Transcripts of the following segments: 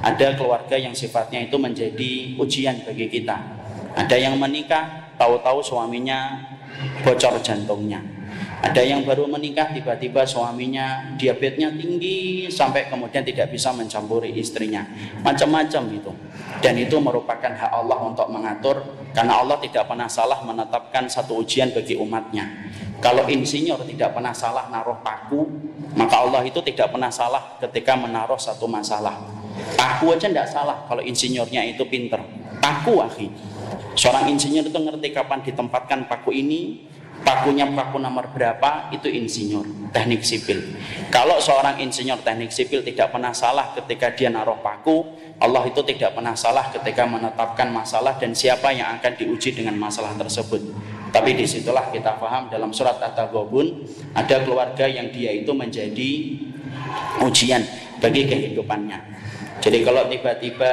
ada keluarga yang sifatnya itu menjadi ujian bagi kita. Ada yang menikah, tahu-tahu suaminya bocor jantungnya. Ada yang baru menikah tiba-tiba suaminya diabetesnya tinggi sampai kemudian tidak bisa mencampuri istrinya. Macam-macam itu. Dan itu merupakan hak Allah untuk mengatur karena Allah tidak pernah salah menetapkan satu ujian bagi umatnya. Kalau insinyur tidak pernah salah naruh paku, maka Allah itu tidak pernah salah ketika menaruh satu masalah. Paku aja tidak salah kalau insinyurnya itu pinter. Paku akhi. Seorang insinyur itu ngerti kapan ditempatkan paku ini, pakunya paku nomor berapa itu insinyur teknik sipil kalau seorang insinyur teknik sipil tidak pernah salah ketika dia naruh paku Allah itu tidak pernah salah ketika menetapkan masalah dan siapa yang akan diuji dengan masalah tersebut tapi di situlah kita paham dalam surat At-Taghabun ada keluarga yang dia itu menjadi ujian bagi kehidupannya jadi kalau tiba-tiba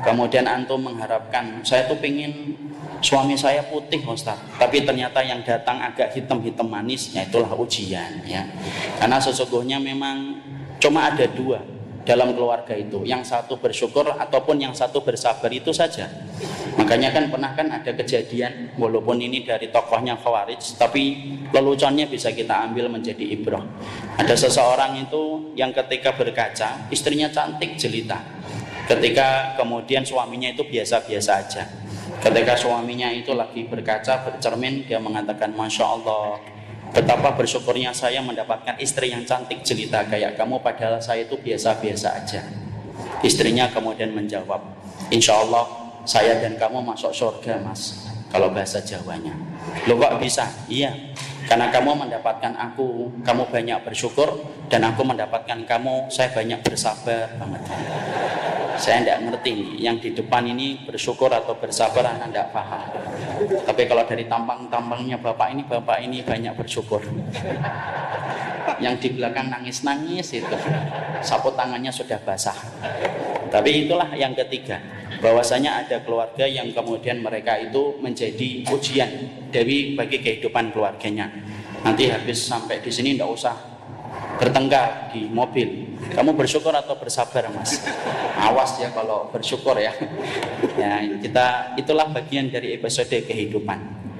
kemudian antum mengharapkan saya tuh pengen suami saya putih Ustaz. Tapi ternyata yang datang agak hitam-hitam manis ya itulah ujian ya. Karena sesungguhnya memang cuma ada dua dalam keluarga itu. Yang satu bersyukur ataupun yang satu bersabar itu saja makanya kan pernah kan ada kejadian walaupun ini dari tokohnya Khawarij tapi leluconnya bisa kita ambil menjadi ibrah ada seseorang itu yang ketika berkaca istrinya cantik jelita. Ketika kemudian suaminya itu biasa-biasa aja. Ketika suaminya itu lagi berkaca, bercermin, dia mengatakan, Masya Allah, betapa bersyukurnya saya mendapatkan istri yang cantik jelita. Kayak kamu, padahal saya itu biasa-biasa aja. Istrinya kemudian menjawab, Insya Allah saya dan kamu masuk surga mas, kalau bahasa Jawanya. Lo kok bisa? Iya, karena kamu mendapatkan aku, kamu banyak bersyukur, dan aku mendapatkan kamu, saya banyak bersabar banget. Saya tidak ngerti yang di depan ini bersyukur atau bersabar anda tidak paham. Tapi kalau dari tampang-tampangnya bapak ini bapak ini banyak bersyukur. Yang di belakang nangis-nangis itu. Sapu tangannya sudah basah. Tapi itulah yang ketiga bahwasanya ada keluarga yang kemudian mereka itu menjadi ujian dari bagi kehidupan keluarganya. Nanti habis sampai di sini tidak usah bertengkar di mobil. Kamu bersyukur atau bersabar mas? Awas ya kalau bersyukur ya. Ya kita itulah bagian dari episode kehidupan